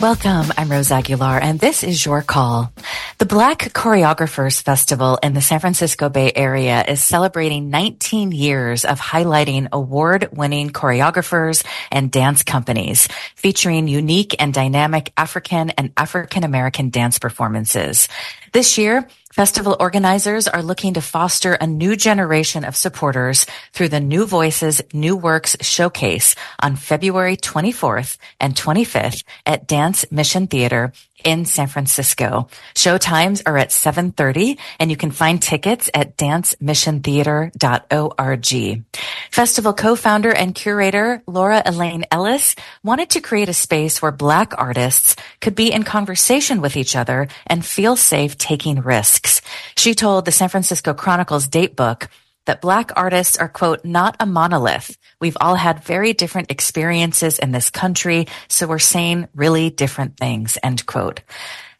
Welcome. I'm Rose Aguilar, and this is your call. The Black Choreographers Festival in the San Francisco Bay Area is celebrating 19 years of highlighting award-winning choreographers and dance companies, featuring unique and dynamic African and African American dance performances. This year, Festival organizers are looking to foster a new generation of supporters through the New Voices, New Works showcase on February 24th and 25th at Dance Mission Theater in San Francisco. Show times are at 7.30 and you can find tickets at dancemissiontheater.org. Festival co-founder and curator Laura Elaine Ellis wanted to create a space where black artists could be in conversation with each other and feel safe taking risks. She told the San Francisco Chronicles Datebook that black artists are, quote, not a monolith. We've all had very different experiences in this country, so we're saying really different things, end quote.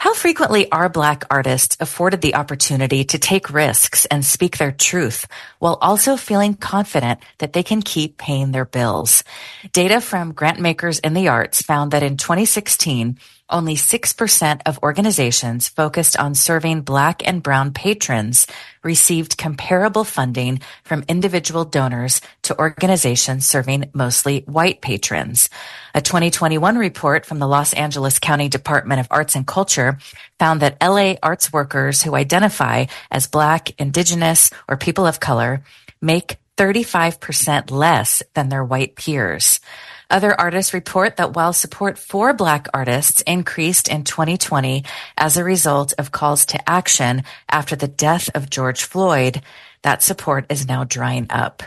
How frequently are Black artists afforded the opportunity to take risks and speak their truth while also feeling confident that they can keep paying their bills? Data from Grantmakers in the Arts found that in 2016, only 6% of organizations focused on serving Black and Brown patrons received comparable funding from individual donors to organizations serving mostly white patrons. A 2021 report from the Los Angeles County Department of Arts and Culture found that LA arts workers who identify as Black, Indigenous, or people of color make 35% less than their white peers. Other artists report that while support for Black artists increased in 2020 as a result of calls to action after the death of George Floyd, that support is now drying up.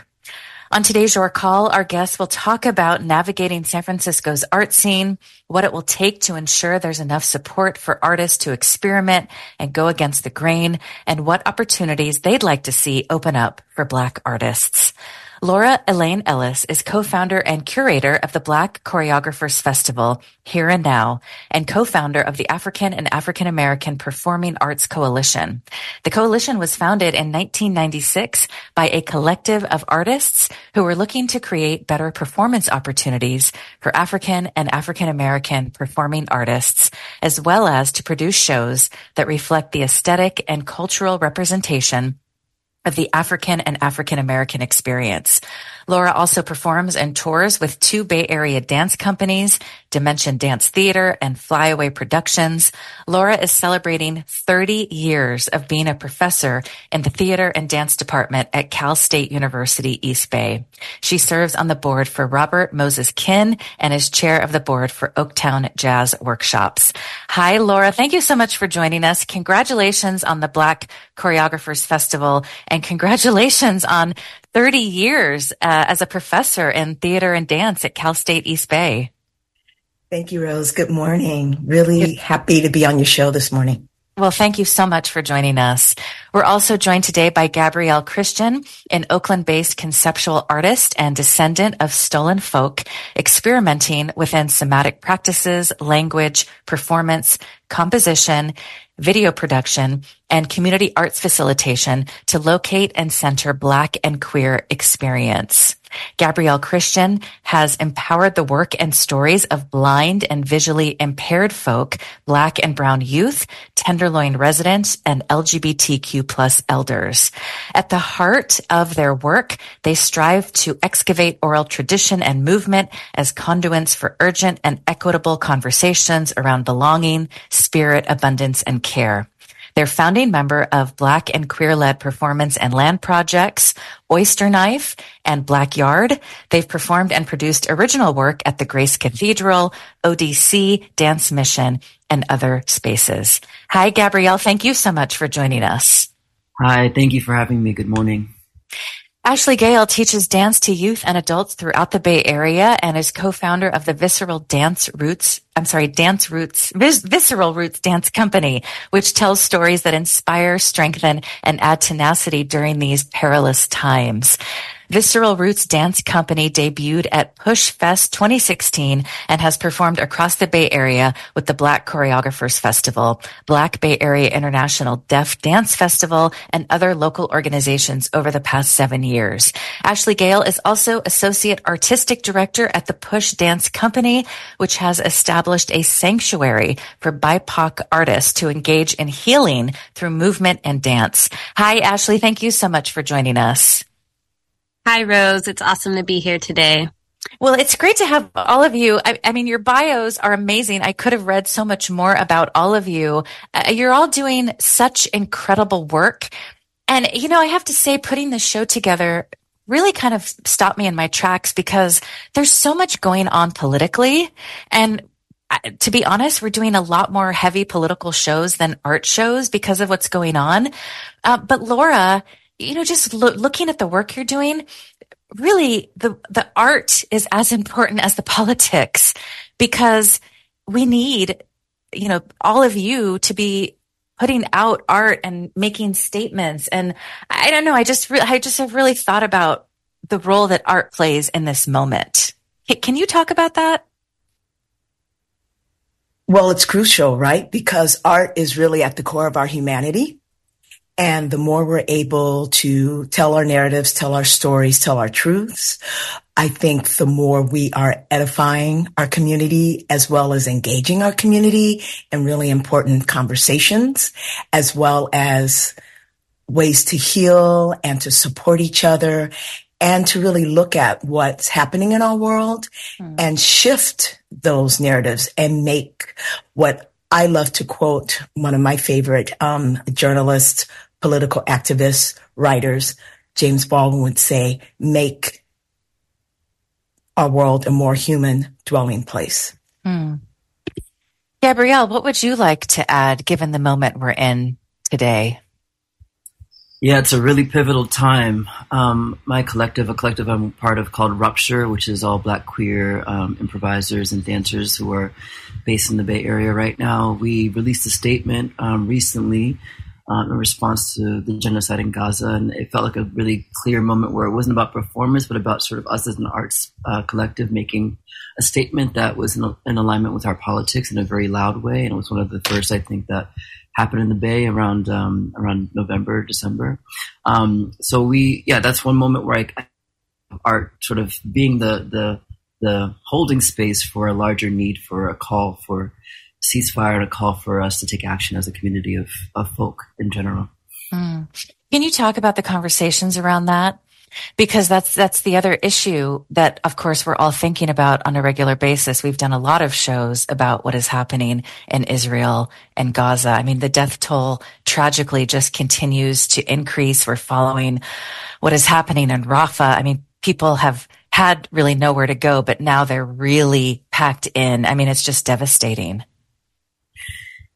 On today's Your Call, our guests will talk about navigating San Francisco's art scene, what it will take to ensure there's enough support for artists to experiment and go against the grain, and what opportunities they'd like to see open up for Black artists. Laura Elaine Ellis is co-founder and curator of the Black Choreographers Festival Here and Now and co-founder of the African and African American Performing Arts Coalition. The coalition was founded in 1996 by a collective of artists who were looking to create better performance opportunities for African and African American performing artists, as well as to produce shows that reflect the aesthetic and cultural representation of the African and African American experience. Laura also performs and tours with two Bay Area dance companies, Dimension Dance Theater and Flyaway Productions. Laura is celebrating 30 years of being a professor in the theater and dance department at Cal State University East Bay. She serves on the board for Robert Moses Kin and is chair of the board for Oaktown Jazz Workshops. Hi, Laura. Thank you so much for joining us. Congratulations on the Black Choreographers Festival and congratulations on 30 years uh, as a professor in theater and dance at Cal State East Bay. Thank you, Rose. Good morning. Really happy to be on your show this morning. Well, thank you so much for joining us. We're also joined today by Gabrielle Christian, an Oakland-based conceptual artist and descendant of stolen folk, experimenting within somatic practices, language, performance, composition, video production, and community arts facilitation to locate and center Black and queer experience. Gabrielle Christian has empowered the work and stories of blind and visually impaired folk, Black and Brown youth, Tenderloin residents, and LGBTQ plus elders. At the heart of their work, they strive to excavate oral tradition and movement as conduits for urgent and equitable conversations around belonging, spirit, abundance, and care. They're founding member of Black and queer-led performance and land projects, Oyster Knife, and Black Yard. They've performed and produced original work at the Grace Cathedral, ODC, Dance Mission, and other spaces. Hi, Gabrielle. Thank you so much for joining us. Hi, thank you for having me. Good morning. Ashley Gale teaches dance to youth and adults throughout the Bay Area and is co-founder of the Visceral Dance Roots, I'm sorry, Dance Roots, Vis- Visceral Roots Dance Company, which tells stories that inspire, strengthen, and add tenacity during these perilous times. Visceral Roots Dance Company debuted at Push Fest 2016 and has performed across the Bay Area with the Black Choreographers Festival, Black Bay Area International Deaf Dance Festival, and other local organizations over the past seven years. Ashley Gale is also Associate Artistic Director at the Push Dance Company, which has established a sanctuary for BIPOC artists to engage in healing through movement and dance. Hi, Ashley. Thank you so much for joining us. Hi, Rose. It's awesome to be here today. Well, it's great to have all of you. I, I, mean, your bios are amazing. I could have read so much more about all of you. Uh, you're all doing such incredible work. And, you know, I have to say, putting this show together really kind of stopped me in my tracks because there's so much going on politically. And uh, to be honest, we're doing a lot more heavy political shows than art shows because of what's going on. Uh, but Laura, you know, just lo- looking at the work you're doing, really the, the art is as important as the politics because we need, you know, all of you to be putting out art and making statements. And I don't know. I just, re- I just have really thought about the role that art plays in this moment. Can you talk about that? Well, it's crucial, right? Because art is really at the core of our humanity. And the more we're able to tell our narratives, tell our stories, tell our truths, I think the more we are edifying our community as well as engaging our community in really important conversations, as well as ways to heal and to support each other and to really look at what's happening in our world mm. and shift those narratives and make what I love to quote one of my favorite um, journalists, political activists, writers, James Baldwin would say, make our world a more human dwelling place. Mm. Gabrielle, what would you like to add given the moment we're in today? Yeah, it's a really pivotal time. Um, my collective, a collective I'm part of called Rupture, which is all black queer um, improvisers and dancers who are based in the Bay Area right now. We released a statement um, recently um, in response to the genocide in Gaza, and it felt like a really clear moment where it wasn't about performance, but about sort of us as an arts uh, collective making a statement that was in, in alignment with our politics in a very loud way. And it was one of the first, I think, that happen in the Bay around um, around November, December. Um, so we, yeah, that's one moment where I, art sort of being the the the holding space for a larger need for a call for ceasefire and a call for us to take action as a community of, of folk in general. Mm. Can you talk about the conversations around that? Because that's that's the other issue that of course we're all thinking about on a regular basis. We've done a lot of shows about what is happening in Israel and Gaza. I mean the death toll tragically just continues to increase. We're following what is happening in Rafah. I mean people have had really nowhere to go but now they're really packed in. I mean it's just devastating.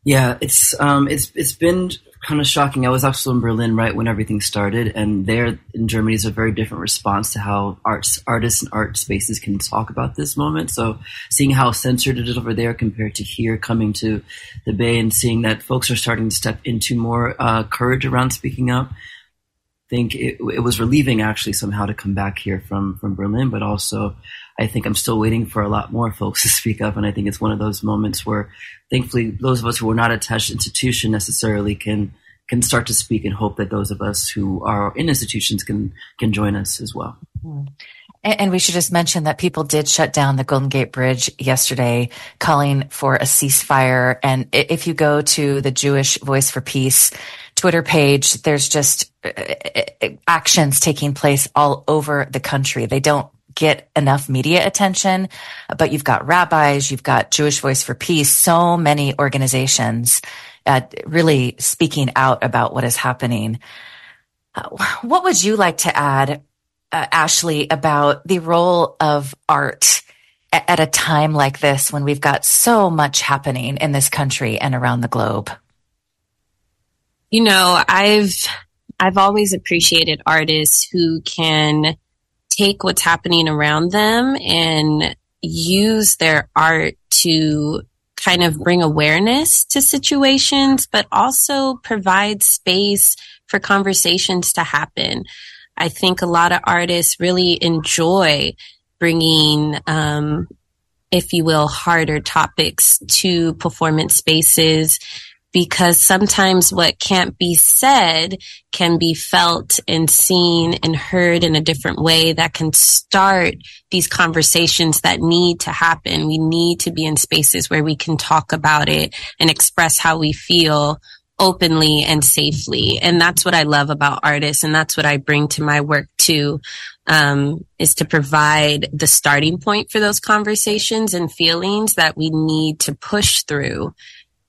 Yeah, it's um, it's it's been kind of shocking. I was also in Berlin right when everything started, and there in Germany is a very different response to how arts, artists and art spaces can talk about this moment. So seeing how censored it is over there compared to here, coming to the Bay and seeing that folks are starting to step into more uh, courage around speaking up. I think it, it was relieving actually somehow to come back here from from Berlin, but also I think I'm still waiting for a lot more folks to speak up. And I think it's one of those moments where thankfully those of us who are not attached to institution necessarily can can start to speak and hope that those of us who are in institutions can can join us as well. And we should just mention that people did shut down the Golden Gate Bridge yesterday, calling for a ceasefire. And if you go to the Jewish Voice for Peace Twitter page, there's just uh, uh, actions taking place all over the country. They don't get enough media attention, but you've got rabbis, you've got Jewish Voice for Peace, so many organizations uh, really speaking out about what is happening. Uh, what would you like to add, uh, Ashley, about the role of art at, at a time like this when we've got so much happening in this country and around the globe? You know, I've I've always appreciated artists who can take what's happening around them and use their art to kind of bring awareness to situations, but also provide space for conversations to happen. I think a lot of artists really enjoy bringing, um, if you will, harder topics to performance spaces because sometimes what can't be said can be felt and seen and heard in a different way that can start these conversations that need to happen. We need to be in spaces where we can talk about it and express how we feel openly and safely. And that's what I love about artists. And that's what I bring to my work too. Um, is to provide the starting point for those conversations and feelings that we need to push through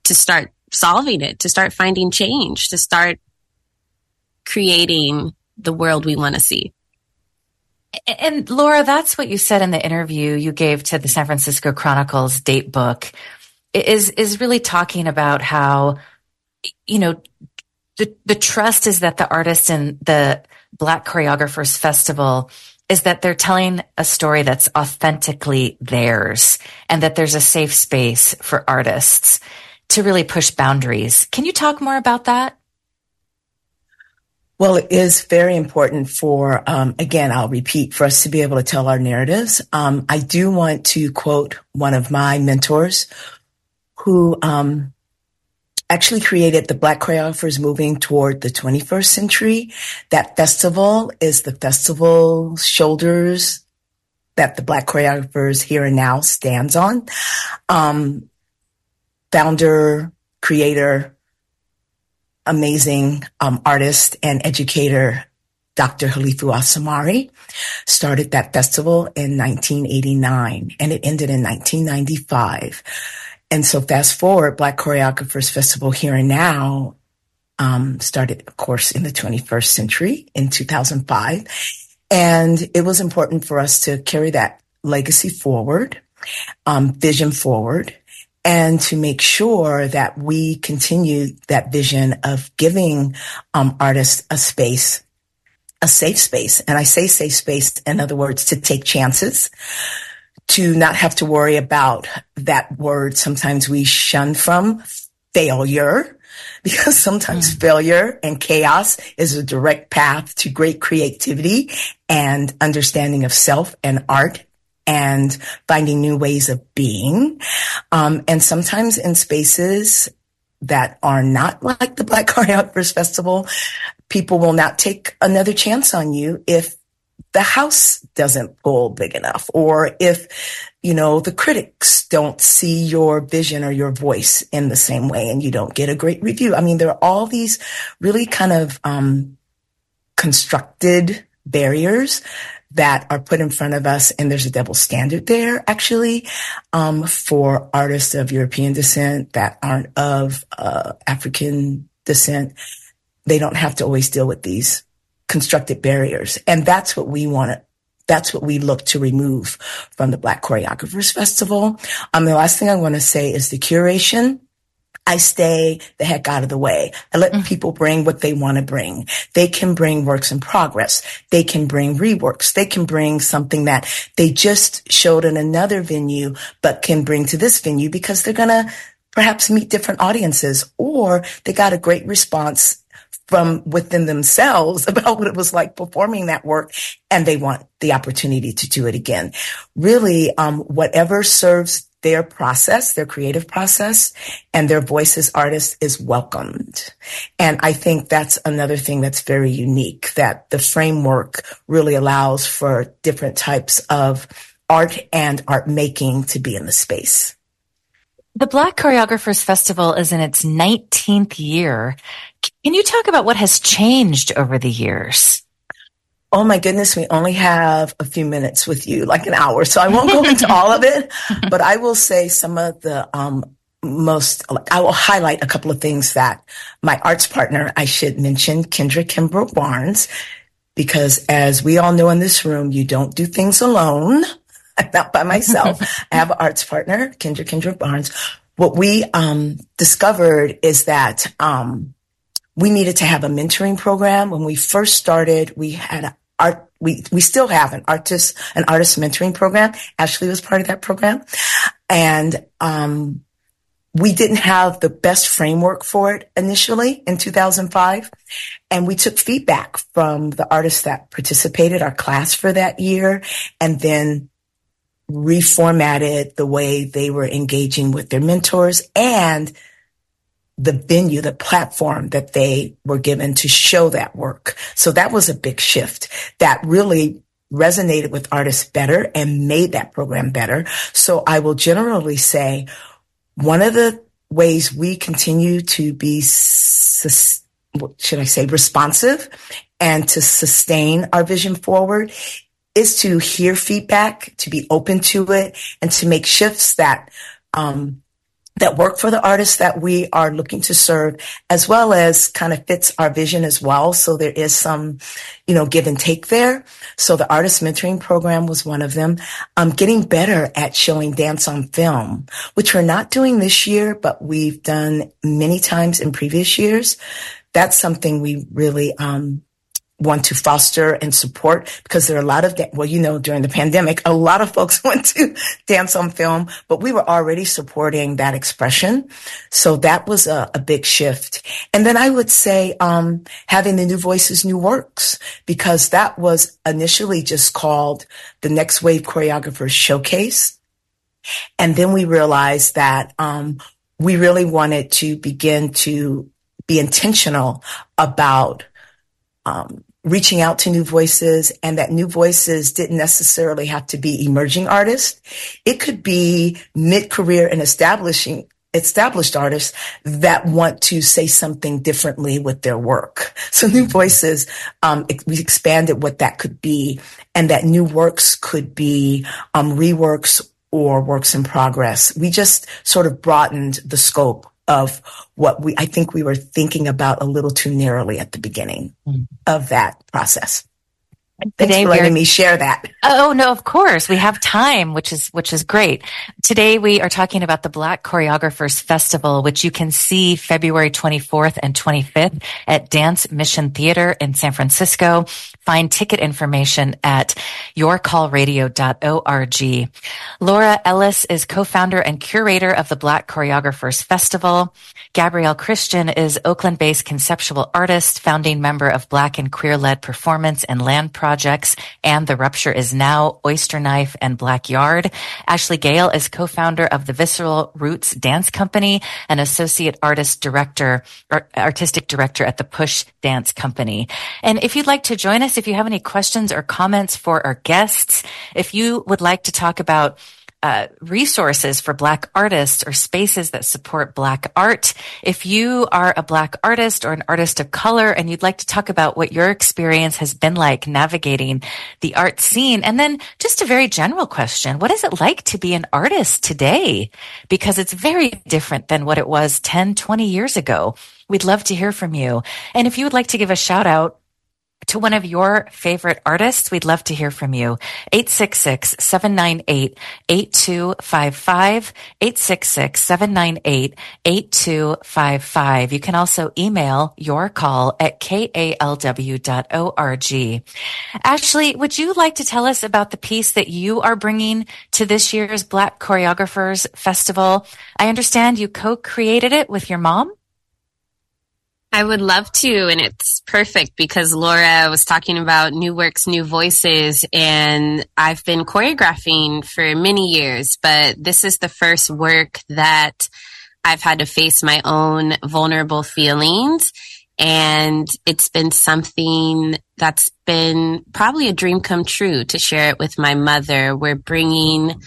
to start solving it, to start finding change, to start creating the world we want to see. And Laura, that's what you said in the interview you gave to the San Francisco Chronicles Datebook is, is really talking about how, you know, the, the trust is that the artist in the Black Choreographers Festival is that they're telling a story that's authentically theirs and that there's a safe space for artists to really push boundaries. Can you talk more about that? Well, it is very important for, um, again, I'll repeat, for us to be able to tell our narratives. Um, I do want to quote one of my mentors who um, actually created the Black Choreographers Moving Toward the 21st Century. That festival is the festival shoulders that the Black Choreographers Here and Now stands on. Um, founder, creator, amazing um, artist and educator, Dr. Halifu Osumare, started that festival in 1989 and it ended in 1995. And so fast forward, Black Choreographers Festival Here and Now um, started, of course, in the 21st century in 2005. And it was important for us to carry that legacy forward, um, vision forward, and to make sure that we continue that vision of giving um, artists a space, a safe space. And I say safe space, in other words, to take chances, to not have to worry about that word sometimes we shun from failure because sometimes mm. failure and chaos is a direct path to great creativity and understanding of self and art and finding new ways of being. Um, and sometimes in spaces that are not like the Black Choreographers Festival, people will not take another chance on you if the house doesn't pull big enough or if, you know, the critics don't see your vision or your voice in the same way and you don't get a great review. I mean, there are all these really kind of, um, constructed barriers that are put in front of us. And there's a double standard there, actually, um, for artists of European descent that aren't of uh, African descent. They don't have to always deal with these constructed barriers. And that's what we want to that's what we look to remove from the Black Choreographers Festival. Um, the last thing I want to say is the curation I stay the heck out of the way. I let mm-hmm. people bring what they want to bring. They can bring works in progress. They can bring reworks. They can bring something that they just showed in another venue, but can bring to this venue because they're going to perhaps meet different audiences or they got a great response from within themselves about what it was like performing that work and they want the opportunity to do it again. Really, um, whatever serves their process, their creative process and their voice as artists is welcomed. And I think that's another thing that's very unique that the framework really allows for different types of art and art making to be in the space. The Black Choreographers Festival is in its 19th year. Can you talk about what has changed over the years? Oh my goodness, we only have a few minutes with you, like an hour. So I won't go into all of it, but I will say some of the um, most, I will highlight a couple of things that my arts partner, I should mention Kendra Kimbrough Barnes, because as we all know in this room, you don't do things alone. I'm not by myself. I have an arts partner, Kendra Kendra Barnes. What we um, discovered is that um, we needed to have a mentoring program. When we first started, we had an art, we, we still have an artist, an artist mentoring program. Ashley was part of that program. And, um, we didn't have the best framework for it initially in 2005. And we took feedback from the artists that participated our class for that year and then reformatted the way they were engaging with their mentors and the venue, the platform that they were given to show that work. So that was a big shift that really resonated with artists better and made that program better. So I will generally say one of the ways we continue to be, should I say, responsive and to sustain our vision forward is to hear feedback, to be open to it, and to make shifts that um, that work for the artists that we are looking to serve, as well as kind of fits our vision as well. So there is some, you know, give and take there. So the artist mentoring program was one of them. Um, getting better at showing dance on film, which we're not doing this year, but we've done many times in previous years. That's something we really, um, want to foster and support because there are a lot of, well, you know, during the pandemic, a lot of folks went to dance on film, but we were already supporting that expression. So that was a, a big shift. And then I would say, um, having the new voices, new works, because that was initially just called the next wave choreographers showcase. And then we realized that, um, we really wanted to begin to be intentional about um, reaching out to new voices and that new voices didn't necessarily have to be emerging artists. It could be mid-career and establishing established artists that want to say something differently with their work. So new voices, um, we expanded what that could be and that new works could be, um, reworks or works in progress. We just sort of broadened the scope of what we, I think we were thinking about a little too narrowly at the beginning mm. of that process. Thanks Today for letting me share that. Oh no, of course we have time, which is which is great. Today we are talking about the Black Choreographers Festival, which you can see February 24th and 25th at Dance Mission Theater in San Francisco. Find ticket information at yourcallradio.org. Laura Ellis is co-founder and curator of the Black Choreographers Festival. Gabrielle Christian is Oakland-based conceptual artist, founding member of Black and queer-led performance and land projects, and The Rupture is Now, Oyster Knife, and Black Yard. Ashley Gale is co-founder of the Visceral Roots Dance Company and associate artist director, artistic director at the Push Dance Company. And if you'd like to join us, if you have any questions or comments for our guests, if you would like to talk about uh, resources for Black artists or spaces that support Black art. If you are a Black artist or an artist of color and you'd like to talk about what your experience has been like navigating the art scene, and then just a very general question, what is it like to be an artist today? Because it's very different than what it was 10, 20 years ago. We'd love to hear from you. And if you would like to give a shout out to one of your favorite artists, we'd love to hear from you. 866-798-8255, 866-798-8255. You can also email your call at kalw.org. Ashley, would you like to tell us about the piece that you are bringing to this year's Black Choreographers Festival? I understand you co-created it with your mom? I would love to. And it's perfect because Laura was talking about new works, new voices. And I've been choreographing for many years, but this is the first work that I've had to face my own vulnerable feelings. And it's been something that's been probably a dream come true to share it with my mother. We're bringing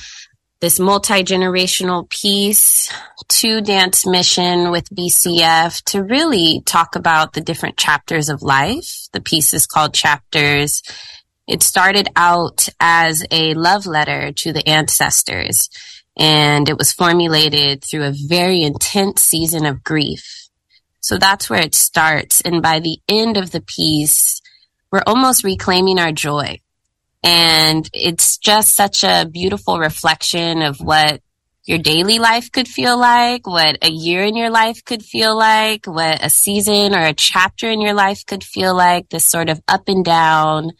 this multi-generational piece to Dance Mission with BCF to really talk about the different chapters of life. The piece is called Chapters. It started out as a love letter to the ancestors and it was formulated through a very intense season of grief. So that's where it starts. And by the end of the piece, we're almost reclaiming our joy and it's just such a beautiful reflection of what your daily life could feel like, what a year in your life could feel like, what a season or a chapter in your life could feel like, this sort of up and down,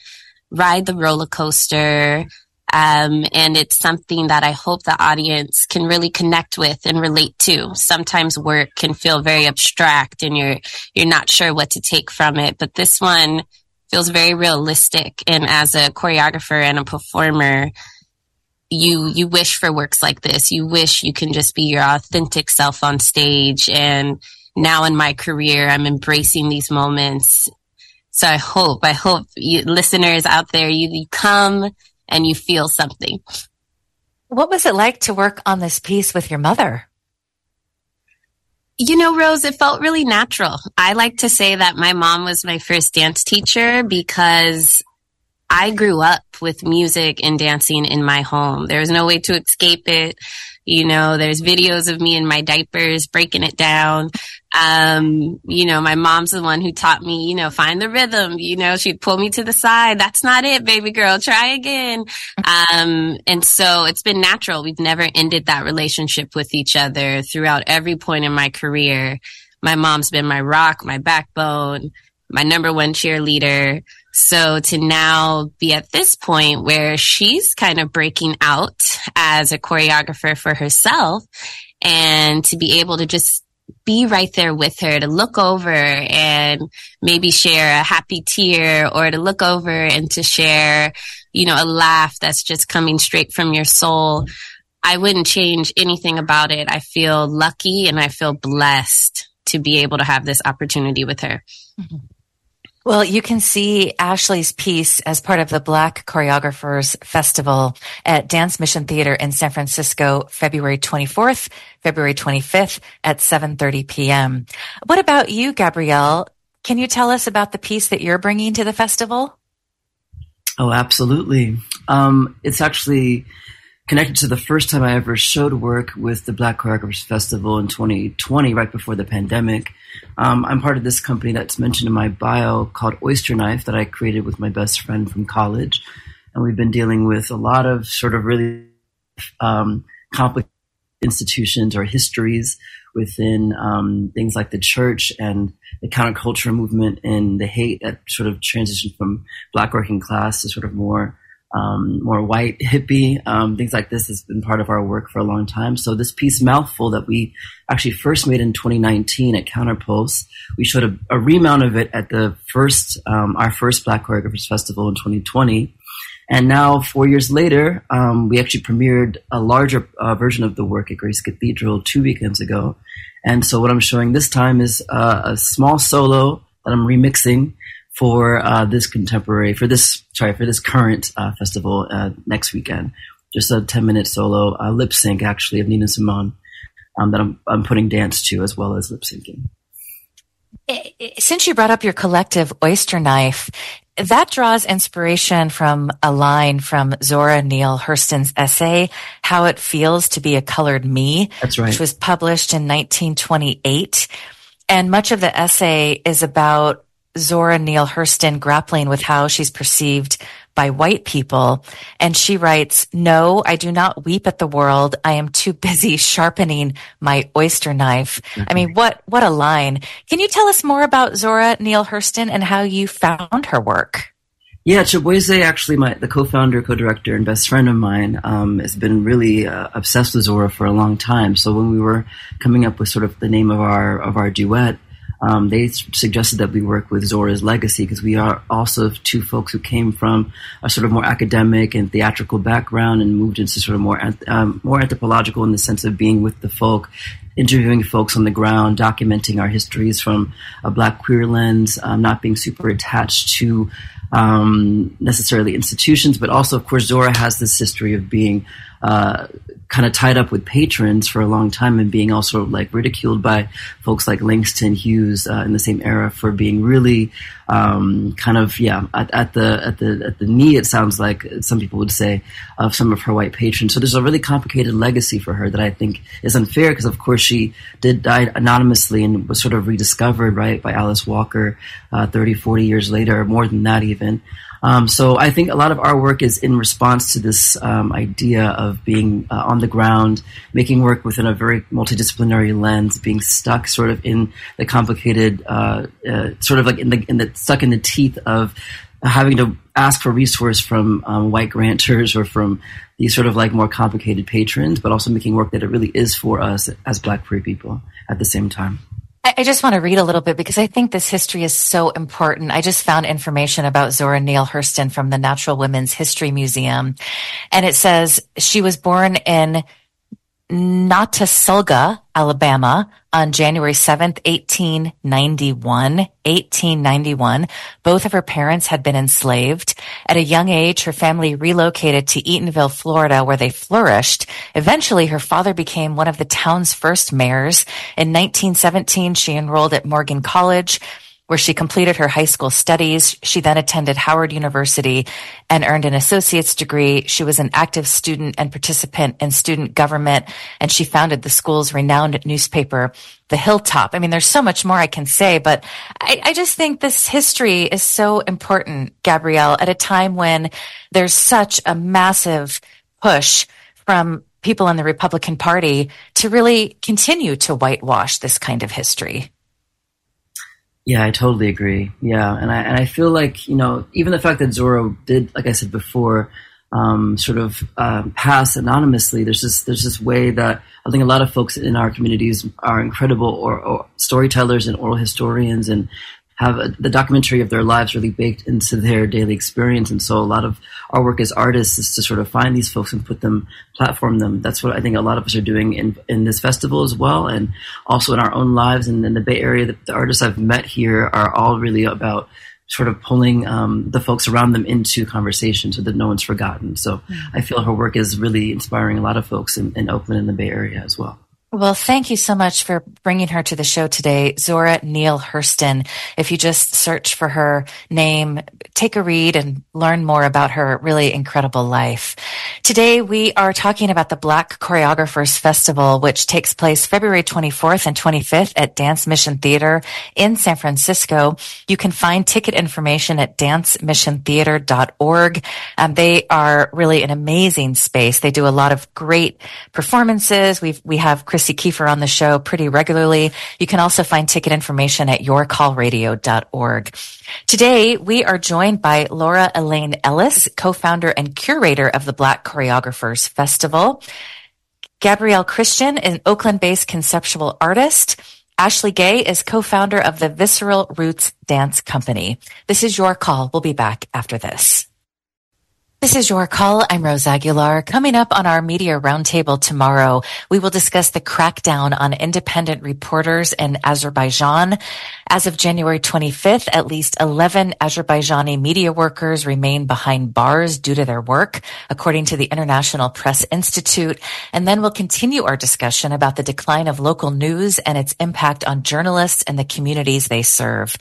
ride the roller coaster Um, and it's something that I hope the audience can really connect with and relate to. Sometimes work can feel very abstract and you're, you're not sure what to take from it, but this one feels very realistic. And as a choreographer and a performer, you you wish for works like this. You wish you can just be your authentic self on stage. And now in my career, I'm embracing these moments. So I hope, I hope you, listeners out there, you, you come and you feel something. What was it like to work on this piece with your mother? You know, Rose, it felt really natural. I like to say that my mom was my first dance teacher because I grew up with music and dancing in my home. There was no way to escape it. You know, there's videos of me in my diapers breaking it down. Um, you know, my mom's the one who taught me, you know, find the rhythm. You know, she'd pull me to the side. That's not it, baby girl. Try again. Um, and so it's been natural. We've never ended that relationship with each other throughout every point in my career. My mom's been my rock, my backbone, my number one cheerleader. So to now be at this point where she's kind of breaking out as a choreographer for herself and to be able to just be right there with her to look over and maybe share a happy tear or to look over and to share, you know, a laugh that's just coming straight from your soul. I wouldn't change anything about it. I feel lucky and I feel blessed to be able to have this opportunity with her. Mm-hmm. Well, you can see Ashley's piece as part of the Black Choreographers Festival at Dance Mission Theater in San Francisco, February 24th, February 25th at 7.30 p.m. What about you, Gabrielle? Can you tell us about the piece that you're bringing to the festival? Oh, absolutely. Um, it's actually connected to the first time I ever showed work with the Black Choreographers Festival in 2020, right before the pandemic. Um, I'm part of this company that's mentioned in my bio called Oyster Knife that I created with my best friend from college. And we've been dealing with a lot of sort of really um, complicated institutions or histories within um, things like the church and the counterculture movement and the hate that sort of transitioned from black working class to sort of more um, more white hippie um, things like this has been part of our work for a long time. So this piece mouthful that we actually first made in 2019 at Counterpulse, we showed a, a remount of it at the first um, our first Black Choreographers Festival in 2020. And now, four years later, um, we actually premiered a larger uh, version of the work at Grace Cathedral two weekends ago. And so, what I'm showing this time is uh, a small solo that I'm remixing for uh, this contemporary, for this, sorry, for this current uh, festival uh, next weekend. Just a 10 minute solo uh, lip sync, actually, of Nina Simone um, that I'm, I'm putting dance to as well as lip syncing. Since you brought up your collective Oyster Knife, that draws inspiration from a line from Zora Neale Hurston's essay, How It Feels to Be a Colored Me. That's right. Which was published in 1928. And much of the essay is about Zora Neale Hurston grappling with how she's perceived by white people. And she writes, no, I do not weep at the world. I am too busy sharpening my oyster knife. Mm-hmm. I mean, what, what a line. Can you tell us more about Zora Neale Hurston and how you found her work? Yeah, Chibueze, actually, my the co-founder, co-director, and best friend of mine, um, has been really uh, obsessed with Zora for a long time. So when we were coming up with sort of the name of our of our duet, um, they suggested that we work with Zora's legacy because we are also two folks who came from a sort of more academic and theatrical background and moved into sort of more um, more anthropological in the sense of being with the folk, interviewing folks on the ground, documenting our histories from a Black queer lens, um, not being super attached to um, necessarily institutions, but also, of course, Zora has this history of being uh, kind of tied up with patrons for a long time and being also like ridiculed by folks like Langston Hughes uh, in the same era for being really um, kind of yeah at, at, the at the at the knee it sounds like some people would say of some of her white patrons. So there's a really complicated legacy for her that I think is unfair because of course she did die anonymously and was sort of rediscovered right by Alice Walker uh, 30, 40 years later, or more than that even. Um, so I think a lot of our work is in response to this um, idea of being uh, on the ground, making work within a very multidisciplinary lens, being stuck sort of in the complicated, uh, uh, sort of like in the, in the stuck in the teeth of having to ask for resource from um, white grantors or from these sort of like more complicated patrons, but also making work that it really is for us as Black queer people at the same time. I just want to read a little bit because I think this history is so important. I just found information about Zora Neale Hurston from the National Women's History Museum. And it says she was born in Notasulga, Alabama on January 7th, 1891. 1891. Both of her parents had been enslaved. At a young age, her family relocated to Eatonville, Florida, where they flourished. Eventually, her father became one of the town's first mayors. In 1917, she enrolled at Morgan College, where she completed her high school studies. She then attended Howard University and earned an associate's degree. She was an active student and participant in student government, and she founded the school's renowned newspaper, The Hilltop. I mean, there's so much more I can say, but I, I just think this history is so important, Gabrielle, at a time when there's such a massive push from people in the Republican Party to really continue to whitewash this kind of history. Yeah, I totally agree. Yeah, and I and I feel like you know even the fact that Zora did, like I said before, um, sort of um, pass anonymously. There's this there's this way that I think a lot of folks in our communities are incredible or, or storytellers and oral historians and have a, the documentary of their lives really baked into their daily experience. And so a lot of our work as artists is to sort of find these folks and put them, platform them. That's what I think a lot of us are doing in, in this festival as well. And also in our own lives and in the Bay Area, the, the artists I've met here are all really about sort of pulling um, the folks around them into conversation so that no one's forgotten. So mm-hmm. I feel her work is really inspiring a lot of folks in, in Oakland and the Bay Area as well. Well, thank you so much for bringing her to the show today, Zora Neale Hurston. If you just search for her name, take a read and learn more about her really incredible life. Today, we are talking about the Black Choreographers Festival, which takes place February 24th and 25th at Dance Mission Theater in San Francisco. You can find ticket information at dancemissiontheater.org. Um, they are really an amazing space. They do a lot of great performances. We've, we have Chris Krissy Keefer on the show pretty regularly. You can also find ticket information at yourcallradio.org. Today, we are joined by Laura Elaine Ellis, co-founder and curator of the Black Choreographers Festival. Gabrielle Christian, an Oakland-based conceptual artist. Ashley Gay is co-founder of the Visceral Roots Dance Company. This is your call. We'll be back after this. This is your call. I'm Rose Aguilar. Coming up on our media roundtable tomorrow, we will discuss the crackdown on independent reporters in Azerbaijan. As of January 25th, at least 11 Azerbaijani media workers remain behind bars due to their work, according to the International Press Institute. And then we'll continue our discussion about the decline of local news and its impact on journalists and the communities they serve.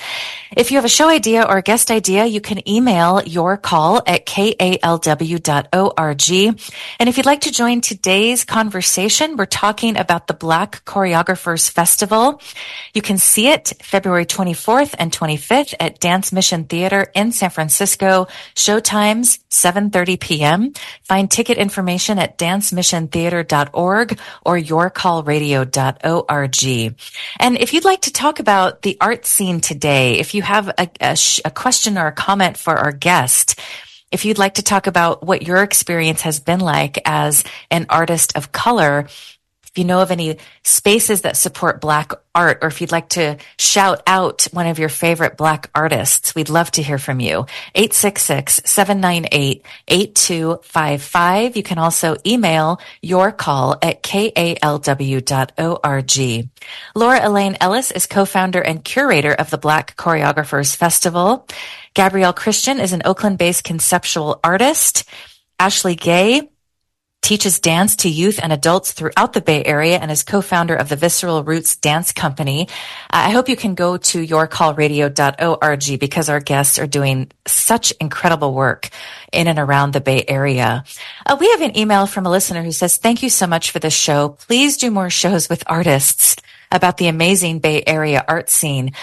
If you have a show idea or a guest idea, you can email your call at KAL lw.org. And if you'd like to join today's conversation, we're talking about the Black Choreographers Festival. You can see it February 24th and 25th at Dance Mission Theater in San Francisco. Showtimes 7:30 p.m. Find ticket information at dancemissiontheater.org or yourcallradio.org. And if you'd like to talk about the art scene today, if you have a, a, a question or a comment for our guest, if you'd like to talk about what your experience has been like as an artist of color, if you know of any spaces that support Black art, or if you'd like to shout out one of your favorite Black artists, we'd love to hear from you. 866-798-8255. You can also email your call at kalw.org. Laura Elaine Ellis is co-founder and curator of the Black Choreographers Festival. Gabrielle Christian is an Oakland-based conceptual artist. Ashley Gay teaches dance to youth and adults throughout the Bay Area and is co-founder of the Visceral Roots Dance Company. I hope you can go to yourcallradio.org because our guests are doing such incredible work in and around the Bay Area. Uh, we have an email from a listener who says, thank you so much for this show. Please do more shows with artists about the amazing Bay Area art scene.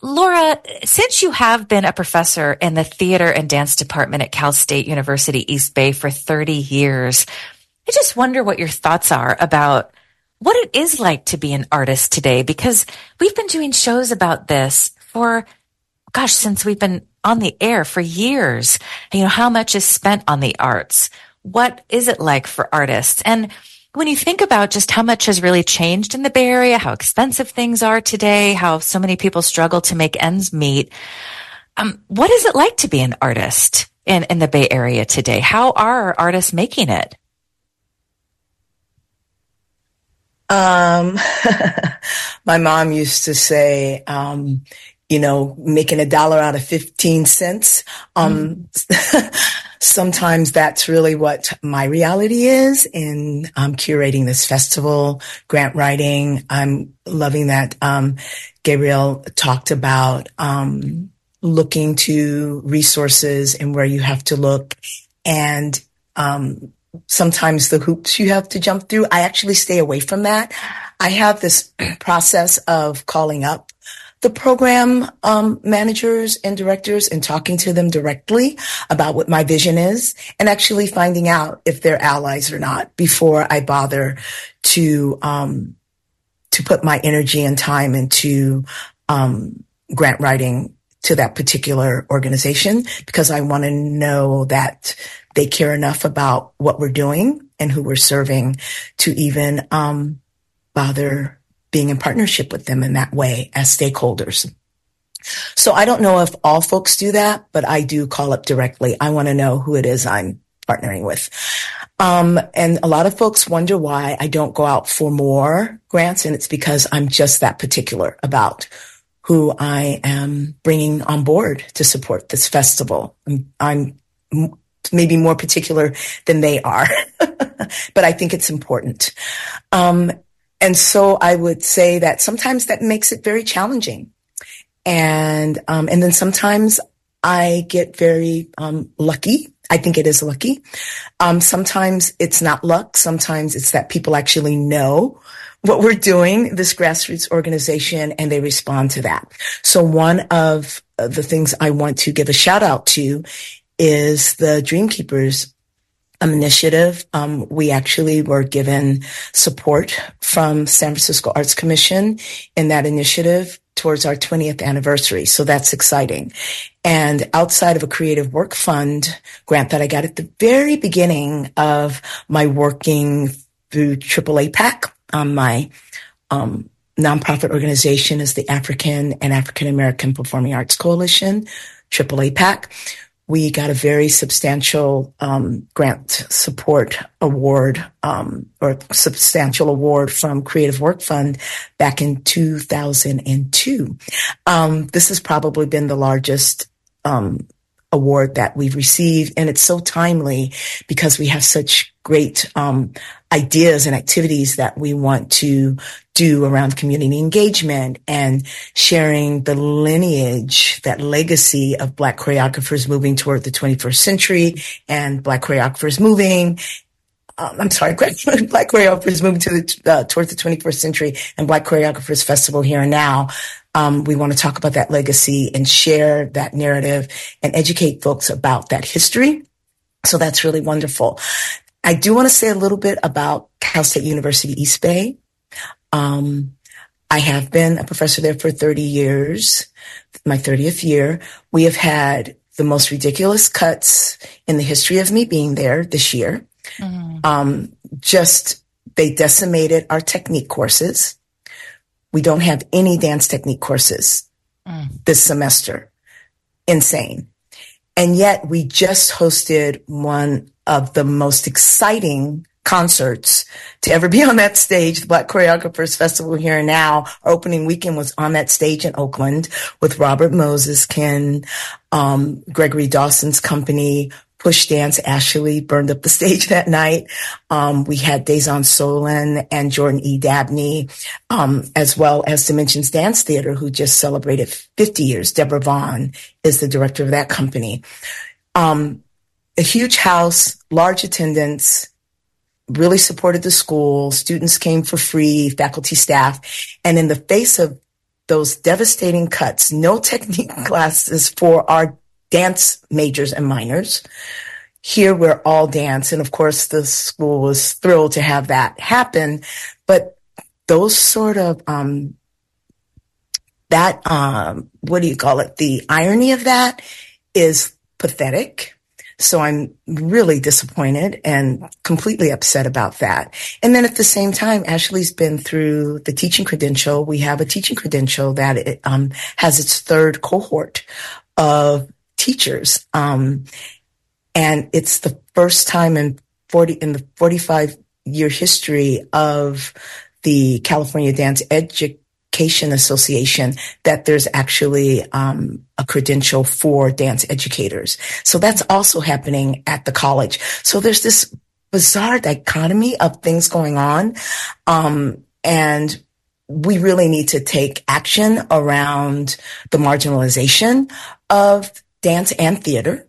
Laura, since you have been a professor in the theater and dance department at Cal State University East Bay for 30 years, I just wonder what your thoughts are about what it is like to be an artist today, because we've been doing shows about this for gosh, since we've been on the air for years, you know, how much is spent on the arts? What is it like for artists? And when you think about just how much has really changed in the Bay Area, how expensive things are today, how so many people struggle to make ends meet, um, what is it like to be an artist in, in the Bay Area today? How are artists making it? Um, my mom used to say, um, you know, making a dollar out of 15 cents. Um, mm. sometimes that's really what my reality is in um, curating this festival, grant writing. I'm loving that um, Gabrielle talked about um, looking to resources and where you have to look and um, sometimes the hoops you have to jump through. I actually stay away from that. I have this process of calling up the program um, managers and directors and talking to them directly about what my vision is and actually finding out if they're allies or not before I bother to um, to put my energy and time into um, grant writing to that particular organization because I want to know that they care enough about what we're doing and who we're serving to even um, bother being in partnership with them in that way as stakeholders. So I don't know if all folks do that, but I do call up directly. I want to know who it is I'm partnering with. Um, and a lot of folks wonder why I don't go out for more grants. And it's because I'm just that particular about who I am bringing on board to support this festival. I'm, I'm maybe more particular than they are, but I think it's important. Um, and so I would say that sometimes that makes it very challenging. And, um, and then sometimes I get very, um, lucky. I think it is lucky. Um, sometimes it's not luck. Sometimes it's that people actually know what we're doing, this grassroots organization, and they respond to that. So one of the things I want to give a shout out to is the Dreamkeepers initiative. Um, we actually were given support from San Francisco Arts Commission in that initiative towards our 20th anniversary. So that's exciting. And outside of a creative work fund grant that I got at the very beginning of my working through AAA PAC, um, my um, nonprofit organization is the African and African American Performing Arts Coalition, AAA PAC we got a very substantial um, grant support award um, or substantial award from Creative Work Fund back in 2002. Um, this has probably been the largest um, award that we've received, and it's so timely because we have such great um, ideas and activities that we want to do around community engagement and sharing the lineage, that legacy of Black choreographers moving toward the 21st century and Black choreographers moving. Um, I'm sorry, Black choreographers moving to the, uh, towards the 21st century and Black choreographers festival here and now. Um, we want to talk about that legacy and share that narrative and educate folks about that history. So that's really wonderful. I do want to say a little bit about Cal State University East Bay. Um, I have been a professor there for 30 years, my 30th year. We have had the most ridiculous cuts in the history of me being there this year. Mm-hmm. Um, just they decimated our technique courses. We don't have any dance technique courses mm. this semester. Insane. And yet we just hosted one of the most exciting concerts to ever be on that stage. The Black Choreographers Festival here and now. Our opening weekend was on that stage in Oakland with Robert Moses, Kin, um, Gregory Dawson's company, Push Dance. Ashley burned up the stage that night. Um, we had Dazon Solon and Jordan E. Dabney, um, as well as Dimensions Dance Theater, who just celebrated 50 years. Deborah Vaughan is the director of that company. Um, a huge house, large attendance, really supported the school. Students came for free, faculty, staff. And in the face of those devastating cuts, no technique classes for our dance majors and minors. Here we're all dance. And of course, the school was thrilled to have that happen. But those sort of, um, that, um, what do you call it? The irony of that is pathetic. So I'm really disappointed and completely upset about that. And then at the same time, Ashley's been through the teaching credential. We have a teaching credential that it, um, has its third cohort of teachers. Um, and it's the first time in 40, in the 45 year history of the California Dance Education Association that there's actually um, a credential for dance educators. So that's also happening at the college. So there's this bizarre dichotomy of things going on. Um, and we really need to take action around the marginalization of dance and theater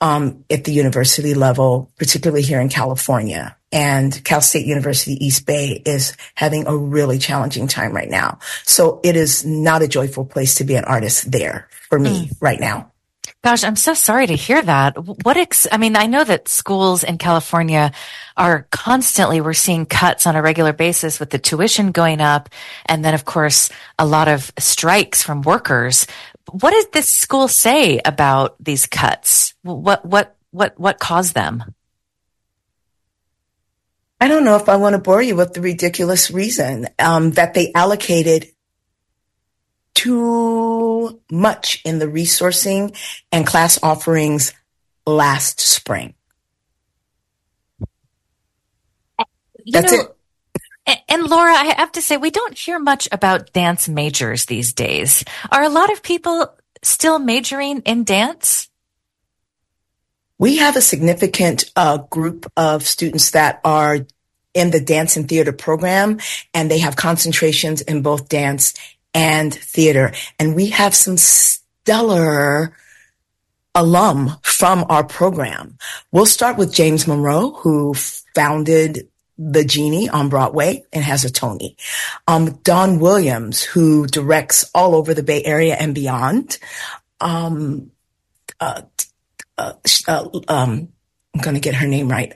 um, at the university level, particularly here in California. And Cal State University East Bay is having a really challenging time right now. So it is not a joyful place to be an artist there for me mm. right now. Gosh, I'm so sorry to hear that. What ex- I mean, I know that schools in California are constantly we're seeing cuts on a regular basis with the tuition going up and then of course a lot of strikes from workers what did this school say about these cuts? What what what what caused them? I don't know if I want to bore you with the ridiculous reason um, that they allocated too much in the resourcing and class offerings last spring. You That's know, it. And Laura, I have to say, we don't hear much about dance majors these days. Are a lot of people still majoring in dance? We have a significant uh, group of students that are in the dance and theater program, and they have concentrations in both dance and theater. And we have some stellar alum from our program. We'll start with James Monroe, who founded the Genie on Broadway and has a Tony. Um, Don Williams, who directs all over the Bay Area and beyond. Um, uh, uh, uh, um, I'm going to get her name right.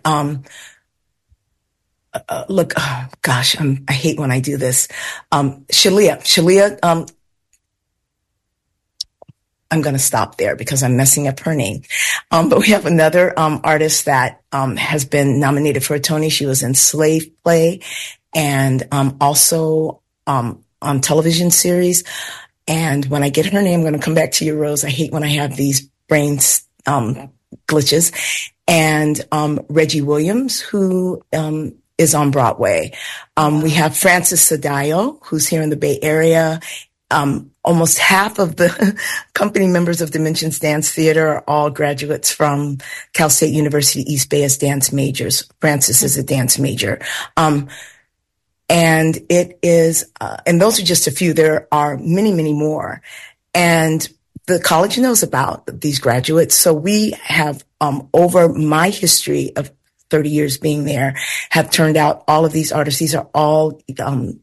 Um, uh, look, oh, gosh, I'm, i hate when I do this. Um, Chalia, Chalia, um, I'm going to stop there because I'm messing up her name. Um, but we have another um, artist that um, has been nominated for a Tony. She was in Slave Play and um, also um, on television series. And when I get her name, I'm going to come back to you, Rose. I hate when I have these brain um, glitches. And Reggie Williams, who is on Broadway. Um, we have Francis Sadayo, who's here in the Bay Area, um, almost half of the company members of Dimensions Dance Theater are all graduates from Cal State University East Bay as dance majors. Francis is a dance major. Um, and it is, uh, and those are just a few. There are many, many more. And the college knows about these graduates. So we have, um, over my history of 30 years being there, have turned out all of these artists. These are all, um,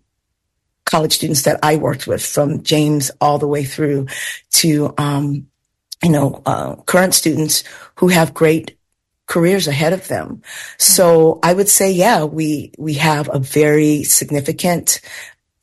college students that I worked with from James all the way through to, um, you know, uh, current students who have great careers ahead of them. So I would say, yeah, we, we have a very significant,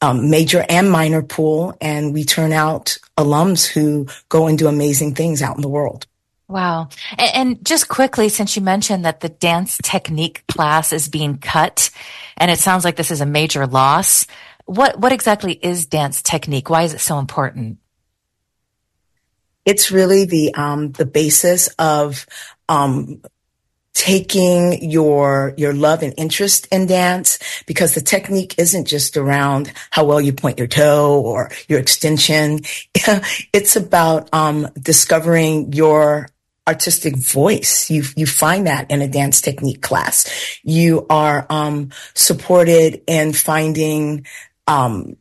um, major and minor pool and we turn out alums who go and do amazing things out in the world. Wow. And, just quickly, since you mentioned that the dance technique class is being cut, and it sounds like this is a major loss, what what exactly is dance technique? Why is it so important? It's really the um, the basis of um, taking your your love and interest in dance because the technique isn't just around how well you point your toe or your extension it's about um, discovering your artistic voice. You you find that in a dance technique class. You are um, supported in finding um,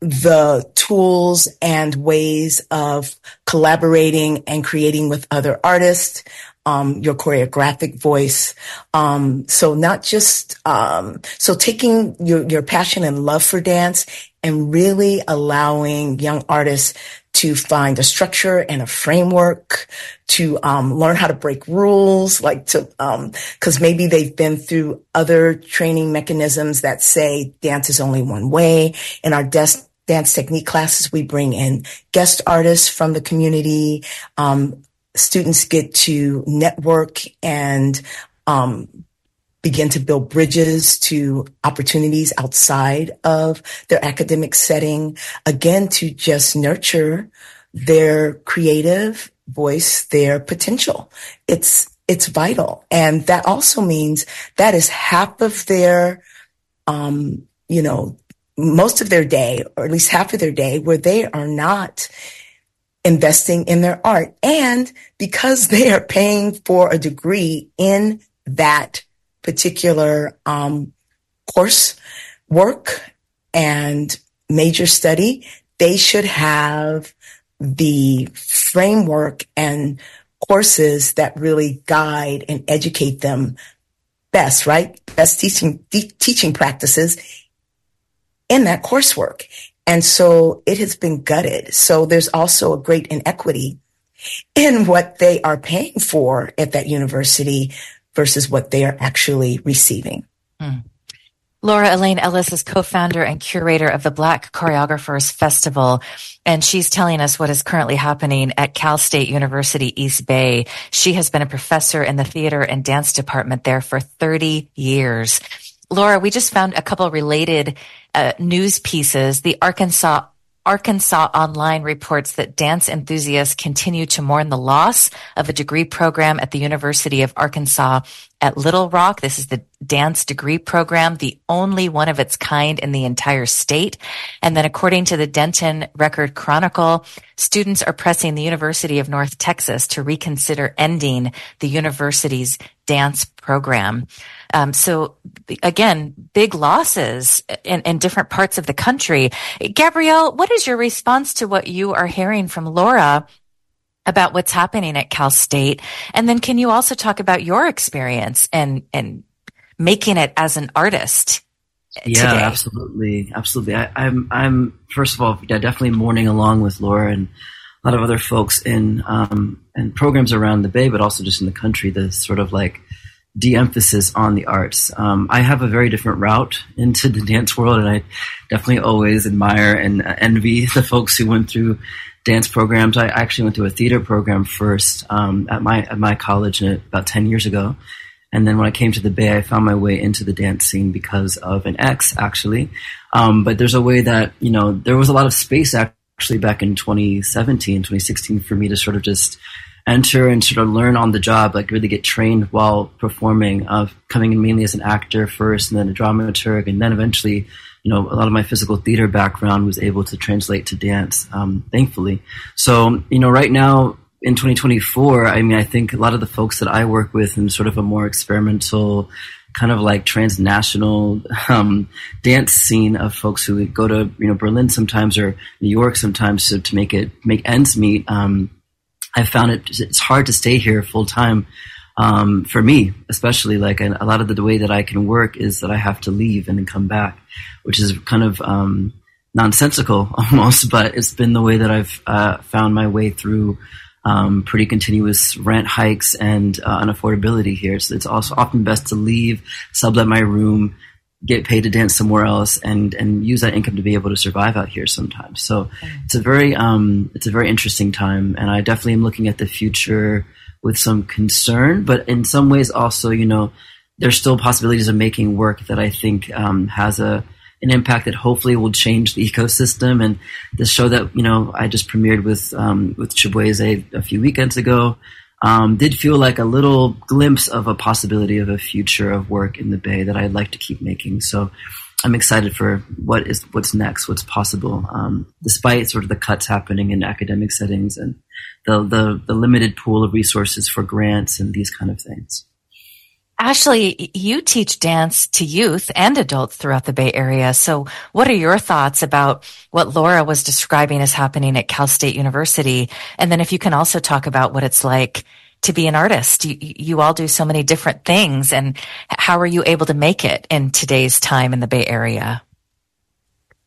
the tools and ways of collaborating and creating with other artists, um, your choreographic voice. Um, so not just, um, so taking your, your passion and love for dance and really allowing young artists to find a structure and a framework to um, learn how to break rules, like to, because um, maybe they've been through other training mechanisms that say dance is only one way. In our desk dance technique classes. We bring in guest artists from the community. Um, students get to network and um, begin to build bridges to opportunities outside of their academic setting. Again, to just nurture their creative voice, their potential. It's it's vital, and that also means that is half of their, um, you know, most of their day, or at least half of their day, where they are not investing in their art. And because they are paying for a degree in that particular um, course work and major study, they should have the framework and courses that really guide and educate them best, right? Best teaching, de- teaching practices in that coursework. And so it has been gutted. So there's also a great inequity in what they are paying for at that university versus what they are actually receiving. Mm. Laura Elaine Ellis is co-founder and curator of the Black Choreographers Festival, and she's telling us what is currently happening at Cal State University East Bay. She has been a professor in the theater and dance department there for 30 years. Laura, we just found a couple related uh, news pieces. The Arkansas Arkansas Online reports that dance enthusiasts continue to mourn the loss of a degree program at the University of Arkansas at Little Rock. This is the dance degree program, the only one of its kind in the entire state. And then according to the Denton Record Chronicle, students are pressing the University of North Texas to reconsider ending the university's dance program. Um, so again, big losses in, in different parts of the country. Gabrielle, what is your response to what you are hearing from Laura about what's happening at Cal State? And then can you also talk about your experience and, and making it as an artist? Yeah, today? absolutely. Absolutely. I, I'm, I'm, first of all, yeah, definitely mourning along with Laura and a lot of other folks in, um, and programs around the Bay, but also just in the country, the sort of like, de-emphasis on the arts. Um, I have a very different route into the dance world, and I definitely always admire and envy the folks who went through dance programs. I actually went through a theater program first um, at my at my college about ten years ago, and then when I came to the Bay, I found my way into the dance scene because of an ex, actually. Um, but there's a way that you know there was a lot of space actually back in 2017, 2016 for me to sort of just enter and sort of learn on the job, like really get trained while performing, of coming in mainly as an actor first and then a dramaturg. And then eventually, you know, a lot of my physical theater background was able to translate to dance, um, thankfully. So, you know, right now in 2024, I mean, I think a lot of the folks that I work with in sort of a more experimental, kind of like transnational um, dance scene of folks who go to you know Berlin sometimes or New York sometimes to, to make it make ends meet. Um, I found it it's hard to stay here full time. Um, for me, especially like a, lot of the, the, way that I can work is that I have to leave and then come back, which is kind of um, nonsensical almost, but it's been the way that I've uh, found my way through um, pretty continuous rent hikes and uh, unaffordability here. So it's also often best to leave, sublet my room, get paid to dance somewhere else and and use that income to be able to survive out here sometimes. So it's a very um, it's a very interesting time, and I definitely am looking at the future with some concern, but in some ways also, you know, there's still possibilities of making work that I think um, has a an impact that hopefully will change the ecosystem. And the show that you know I just premiered with um, with Chibueze a few weekends ago um, did feel like a little glimpse of a possibility of a future of work in the Bay that I'd like to keep making. So I'm excited for what is what's next, what's possible, um, despite sort of the cuts happening in academic settings and the, the the limited pool of resources for grants and these kind of things. Ashley, you teach dance to youth and adults throughout the Bay Area. So what are your thoughts about what Laura was describing as happening at Cal State University? And then if you can also talk about what it's like to be an artist. You, you all do so many different things and how are you able to make it in today's time in the Bay Area?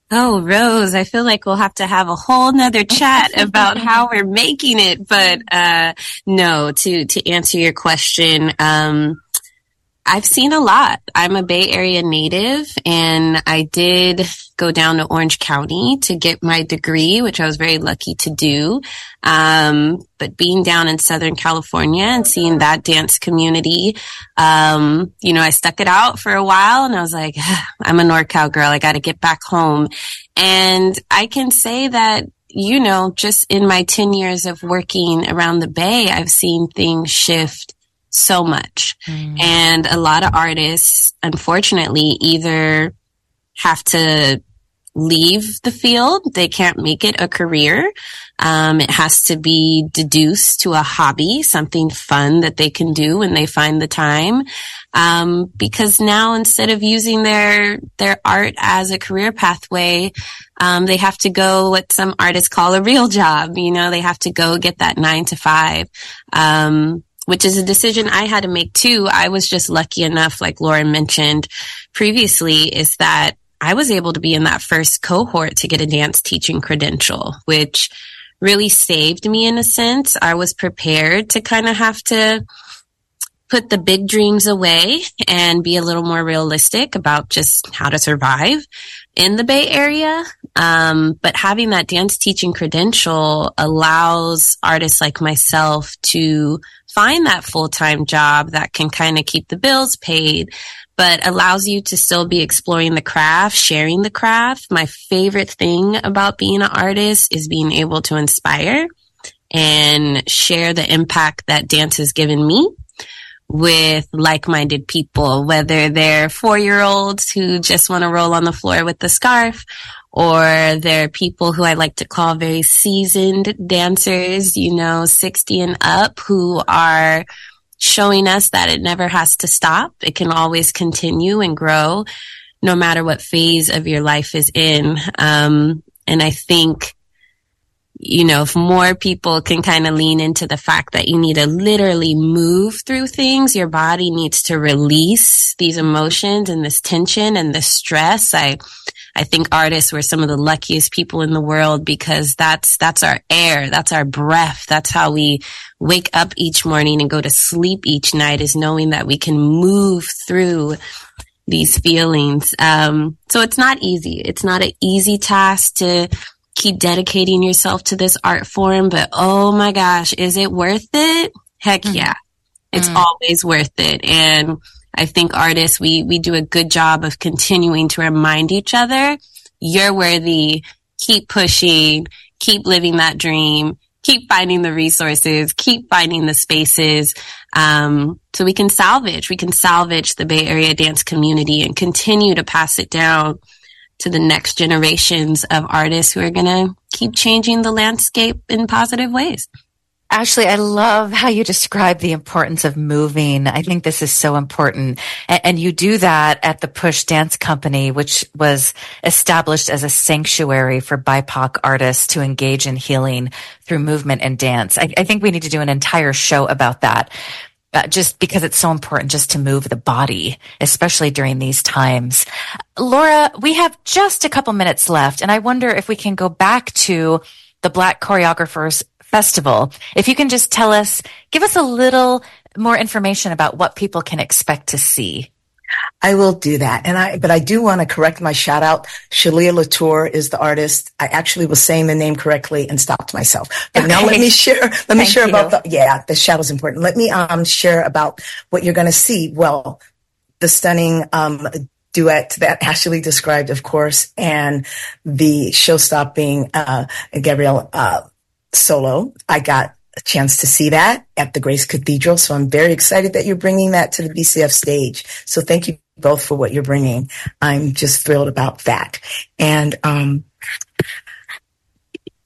Oh, Rose, I feel like we'll have to have a whole nother chat about how we're making it. But, uh, no, to, to answer your question, um, I've seen a lot. I'm a Bay Area native and I did go down to Orange County to get my degree, which I was very lucky to do. Um, but being down in Southern California and seeing that dance community, um, you know, I stuck it out for a while and I was like, I'm a NorCal girl. I got to get back home. And I can say that you know, just in my 10 years of working around the Bay, I've seen things shift so much. Mm. And a lot of artists, unfortunately, either have to leave the field. They can't make it a career. Um, it has to be deduced to a hobby, something fun that they can do when they find the time. Um, because now instead of using their, their art as a career pathway, um, they have to go what some artists call a real job. You know, they have to go get that nine to five. Um, which is a decision I had to make too. I was just lucky enough, like Lauren mentioned previously, is that I was able to be in that first cohort to get a dance teaching credential, which really saved me in a sense. I was prepared to kind of have to put the big dreams away and be a little more realistic about just how to survive in the Bay Area. Um, but having that dance teaching credential allows artists like myself to find that full time job that can kind of keep the bills paid, but allows you to still be exploring the craft, sharing the craft. My favorite thing about being an artist is being able to inspire and share the impact that dance has given me with like-minded people, whether they're four-year-olds who just want to roll on the floor with the scarf, or there are people who I like to call very seasoned dancers, you know, 60 and up who are showing us that it never has to stop. It can always continue and grow no matter what phase of your life is in. Um, and I think you know, if more people can kind of lean into the fact that you need to literally move through things, your body needs to release these emotions and this tension and this stress. I, I think artists were some of the luckiest people in the world because that's, that's our air. That's our breath. That's how we wake up each morning and go to sleep each night is knowing that we can move through these feelings. Um, so it's not easy. It's not an easy task to, keep dedicating yourself to this art form, but oh my gosh, is it worth it? Heck mm-hmm. yeah. It's mm-hmm. always worth it. And I think artists, we, we do a good job of continuing to remind each other, you're worthy, keep pushing, keep living that dream, keep finding the resources, keep finding the spaces, um, so we can salvage, we can salvage the Bay Area dance community and continue to pass it down to the next generations of artists who are going to keep changing the landscape in positive ways. Ashley, I love how you describe the importance of moving. I think this is so important. And, you do that at the Push Dance Company, which was established as a sanctuary for BIPOC artists to engage in healing through movement and dance. I, I think we need to do an entire show about that uh, just because it's so important just to move the body, especially during these times. Laura, we have just a couple minutes left, and I wonder if we can go back to the Black Choreographers Festival. If you can just tell us, give us a little more information about what people can expect to see. I will do that. And I, but I do want to correct my shout out. Chalia La Tour is the artist. I actually was saying the name correctly and stopped myself. But okay. now let me share, let me share you. about the, yeah, the shout is important. Let me, um, share about what you're going to see. Well, the stunning, um, duet that Ashley described, of course, and the show stopping, uh, Gabrielle, uh, solo. I got a chance to see that at the Grace Cathedral. So I'm very excited that you're bringing that to the BCF stage. So thank you both for what you're bringing. I'm just thrilled about that. And, um,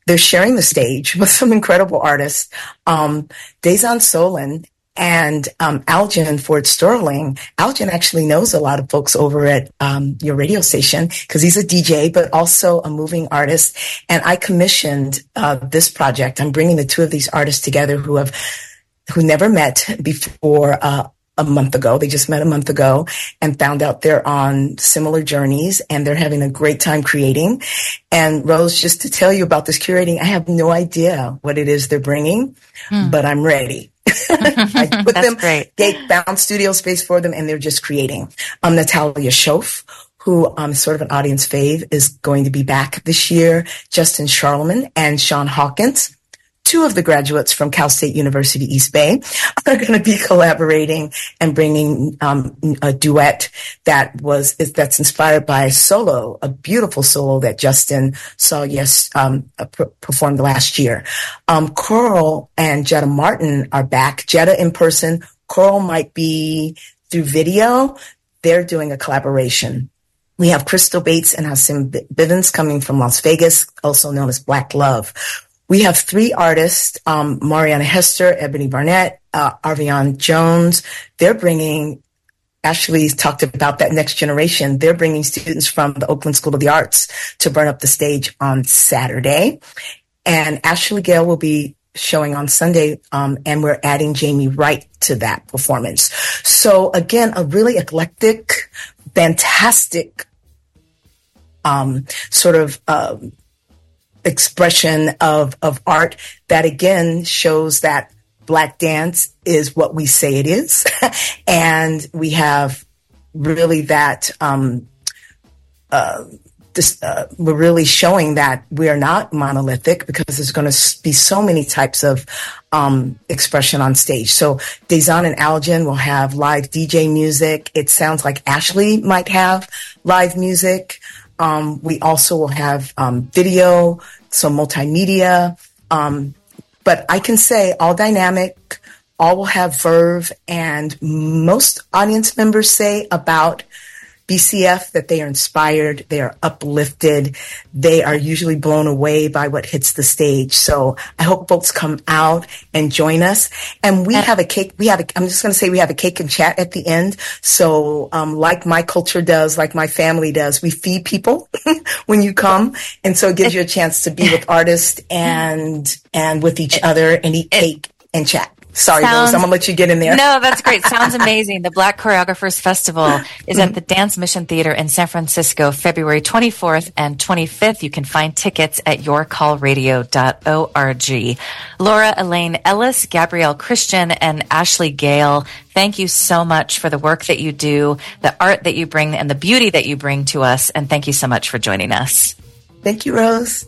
they're sharing the stage with some incredible artists. Um, Dazon Solon and um, Algin Ford Sterling. Algin actually knows a lot of folks over at um, your radio station because he's a DJ, but also a moving artist. And I commissioned uh, this project. I'm bringing the two of these artists together who have who never met before. Uh, a month ago. They just met a month ago and found out they're on similar journeys and they're having a great time creating. And Rose, just to tell you about this curating, I have no idea what it is they're bringing, mm. but I'm ready I put them, great. gate bound studio space for them and they're just creating. Um, Natalia Schoaf, who um sort of an audience fave is going to be back this year. Justin Charlemagne and Sean Hawkins two of the graduates from Cal State University East Bay are going to be collaborating and bringing um, a duet that was that's inspired by a solo, a beautiful solo that Justin saw yes um, uh, performed last year. Um, Coral and Jetta Martin are back. Jetta in person. Coral might be through video. They're doing a collaboration. We have Crystal Bates and Hasim Bivens coming from Las Vegas, also known as Black Love we have three artists, um, Mariana Hester, Ebony Barnett, uh, Arvion Jones. They're bringing, Ashley's talked about that next generation. They're bringing students from the Oakland School of the Arts to burn up the stage on Saturday. And Ashley Gale will be showing on Sunday, um, and we're adding Jamie Wright to that performance. So again, a really eclectic, fantastic, um, sort of, um, expression of, of art that again shows that black dance is what we say it is. and we have really that, um, uh, uh, we're really showing that we are not monolithic because there's going to be so many types of um, expression on stage. So Dazon and Algin will have live DJ music. It sounds like Ashley might have live music. Um, we also will have um, video, some multimedia. Um, but I can say all dynamic, all will have verve, and most audience members say about BCF that they are inspired, they are uplifted, they are usually blown away by what hits the stage. So I hope folks come out and join us. And we have a cake, we have a, I'm just going to say we have a cake and chat at the end. So, um, like my culture does, like my family does, we feed people when you come. And so it gives you a chance to be with artists and, and with each other and eat cake and chat. Sorry, Sounds, Rose, I'm gonna let you get in there. No, that's great. Sounds amazing. The Black Choreographers Festival is at mm-hmm. the Dance Mission Theater in San Francisco, February 24th and 25th. You can find tickets at yourcallradio.org. Laura Elaine Ellis, Gabrielle Christian, and Ashley Gale, thank you so much for the work that you do, the art that you bring, and the beauty that you bring to us. And thank you so much for joining us. Thank you, Rose.